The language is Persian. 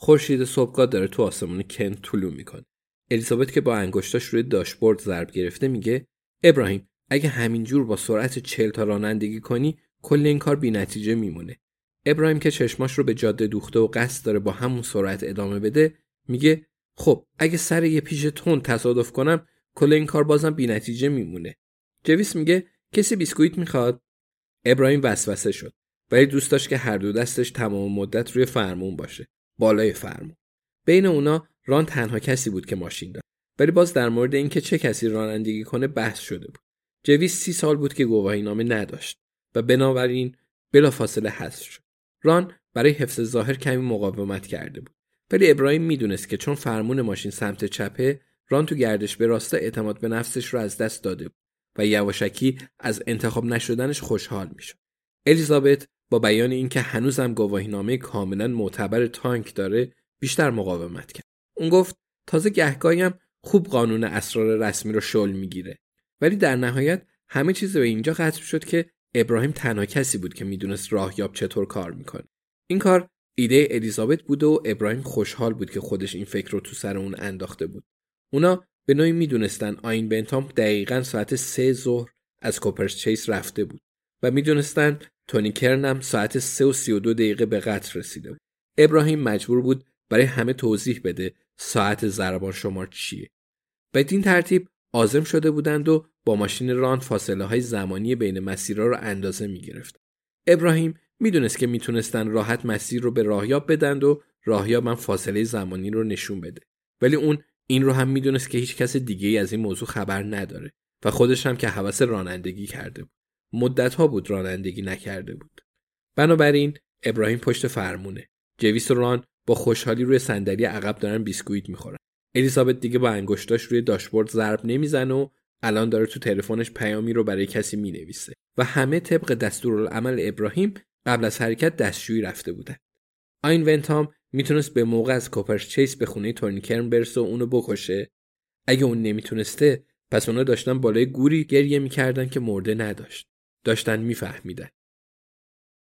خورشید صبحگاه داره تو آسمون کنت طلوع می‌کنه. الیزابت که با انگشتاش روی داشبورد ضرب گرفته میگه ابراهیم اگه همینجور با سرعت 40 تا رانندگی کنی کل این کار نتیجه میمونه. ابراهیم که چشماش رو به جاده دوخته و قصد داره با همون سرعت ادامه بده میگه خب اگه سر یه پیش تون تصادف کنم کل این کار بازم نتیجه میمونه. جویس میگه کسی بیسکویت می‌خواد؟ ابراهیم وسوسه شد ولی دوست داشت که هر دو دستش تمام مدت روی فرمون باشه. بالای فرمون. بین اونا ران تنها کسی بود که ماشین داشت. ولی باز در مورد اینکه چه کسی رانندگی کنه بحث شده بود. جویس سی سال بود که گواهی نامه نداشت و بنابراین بلافاصله حذف شد. ران برای حفظ ظاهر کمی مقاومت کرده بود. ولی ابراهیم می‌دونست که چون فرمون ماشین سمت چپه ران تو گردش به راستا اعتماد به نفسش رو از دست داده بود و یواشکی از انتخاب نشدنش خوشحال می‌شد. الیزابت با بیان اینکه هنوزم گواهینامه کاملا معتبر تانک داره بیشتر مقاومت کرد. اون گفت تازه گهگاهیم خوب قانون اسرار رسمی رو شل می‌گیره. ولی در نهایت همه چیز به اینجا ختم شد که ابراهیم تنها کسی بود که می‌دونست راهیاب چطور کار می‌کنه. این کار ایده الیزابت بود و ابراهیم خوشحال بود که خودش این فکر رو تو سر اون انداخته بود. اونا به نوعی می‌دونستن آین بنتام دقیقا ساعت سه ظهر از کوپرس چیس رفته بود. و می‌دونستن تونی کرنم ساعت سه و سی و دو دقیقه به قتل رسیده بود ابراهیم مجبور بود برای همه توضیح بده ساعت ضربان شمار چیه بدین ترتیب آزم شده بودند و با ماشین ران فاصله های زمانی بین مسیرها را اندازه می گرفت. ابراهیم می‌دونست که می‌تونستن راحت مسیر رو به راهیاب بدند و راهیاب من فاصله زمانی رو نشون بده. ولی اون این رو هم می‌دونست که هیچ کس دیگه ای از این موضوع خبر نداره و خودش هم که حوس رانندگی کرده بود. مدت ها بود رانندگی نکرده بود. بنابراین ابراهیم پشت فرمونه. جویس و ران با خوشحالی روی صندلی عقب دارن بیسکویت می‌خورن. الیزابت دیگه با انگشتاش روی داشبورد ضرب نمی‌زنه و الان داره تو تلفنش پیامی رو برای کسی می‌نویسه و همه طبق دستورالعمل ابراهیم قبل از حرکت دستشویی رفته بودن. آین ونتام می‌تونست به موقع از کوپرس چیس به خونه تورنیکرن برسه و اونو بکشه اگه اون نمی‌تونسته پس اونا داشتن بالای گوری گریه می‌کردن که مرده نداشت داشتن میفهمیدن.